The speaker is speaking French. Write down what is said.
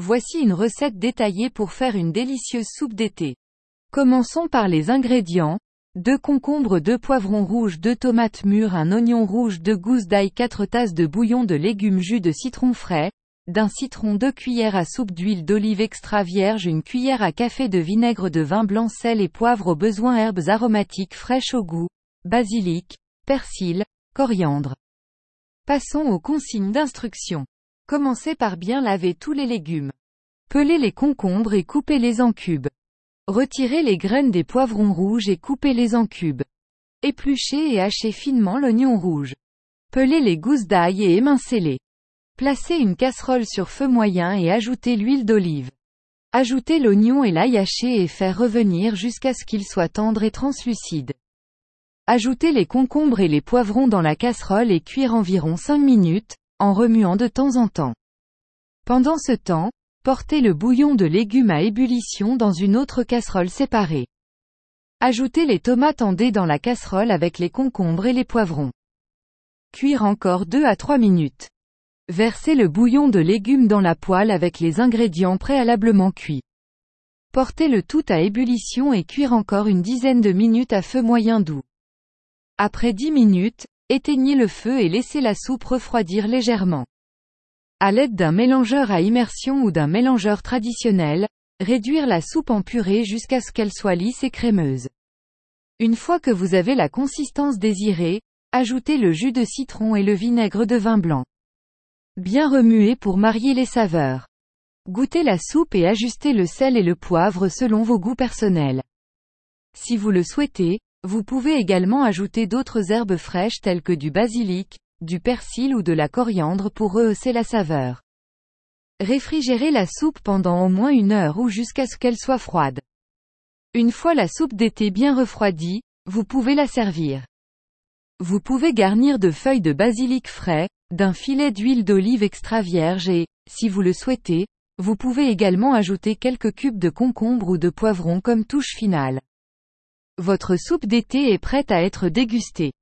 Voici une recette détaillée pour faire une délicieuse soupe d'été. Commençons par les ingrédients. 2 concombres 2 poivrons rouges 2 tomates mûres un oignon rouge 2 gousses d'ail 4 tasses de bouillon de légumes jus de citron frais, d'un citron 2 cuillères à soupe d'huile d'olive extra vierge une cuillère à café de vinaigre de vin blanc sel et poivre au besoin herbes aromatiques fraîches au goût, basilic, persil, coriandre. Passons aux consignes d'instruction. Commencez par bien laver tous les légumes. Pelez les concombres et coupez-les en cubes. Retirez les graines des poivrons rouges et coupez-les en cubes. Épluchez et hachez finement l'oignon rouge. Pelez les gousses d'ail et émincez-les. Placez une casserole sur feu moyen et ajoutez l'huile d'olive. Ajoutez l'oignon et l'ail haché et faire revenir jusqu'à ce qu'il soit tendre et translucide. Ajoutez les concombres et les poivrons dans la casserole et cuire environ 5 minutes, en remuant de temps en temps. Pendant ce temps, portez le bouillon de légumes à ébullition dans une autre casserole séparée. Ajoutez les tomates en dés dans la casserole avec les concombres et les poivrons. Cuire encore 2 à 3 minutes. Versez le bouillon de légumes dans la poêle avec les ingrédients préalablement cuits. Portez le tout à ébullition et cuire encore une dizaine de minutes à feu moyen doux. Après 10 minutes, Éteignez le feu et laissez la soupe refroidir légèrement. À l'aide d'un mélangeur à immersion ou d'un mélangeur traditionnel, réduire la soupe en purée jusqu'à ce qu'elle soit lisse et crémeuse. Une fois que vous avez la consistance désirée, ajoutez le jus de citron et le vinaigre de vin blanc. Bien remuer pour marier les saveurs. Goûtez la soupe et ajustez le sel et le poivre selon vos goûts personnels. Si vous le souhaitez, vous pouvez également ajouter d'autres herbes fraîches telles que du basilic, du persil ou de la coriandre pour rehausser la saveur. Réfrigérez la soupe pendant au moins une heure ou jusqu'à ce qu'elle soit froide. Une fois la soupe d'été bien refroidie, vous pouvez la servir. Vous pouvez garnir de feuilles de basilic frais, d'un filet d'huile d'olive extra vierge et, si vous le souhaitez, vous pouvez également ajouter quelques cubes de concombre ou de poivron comme touche finale. Votre soupe d'été est prête à être dégustée.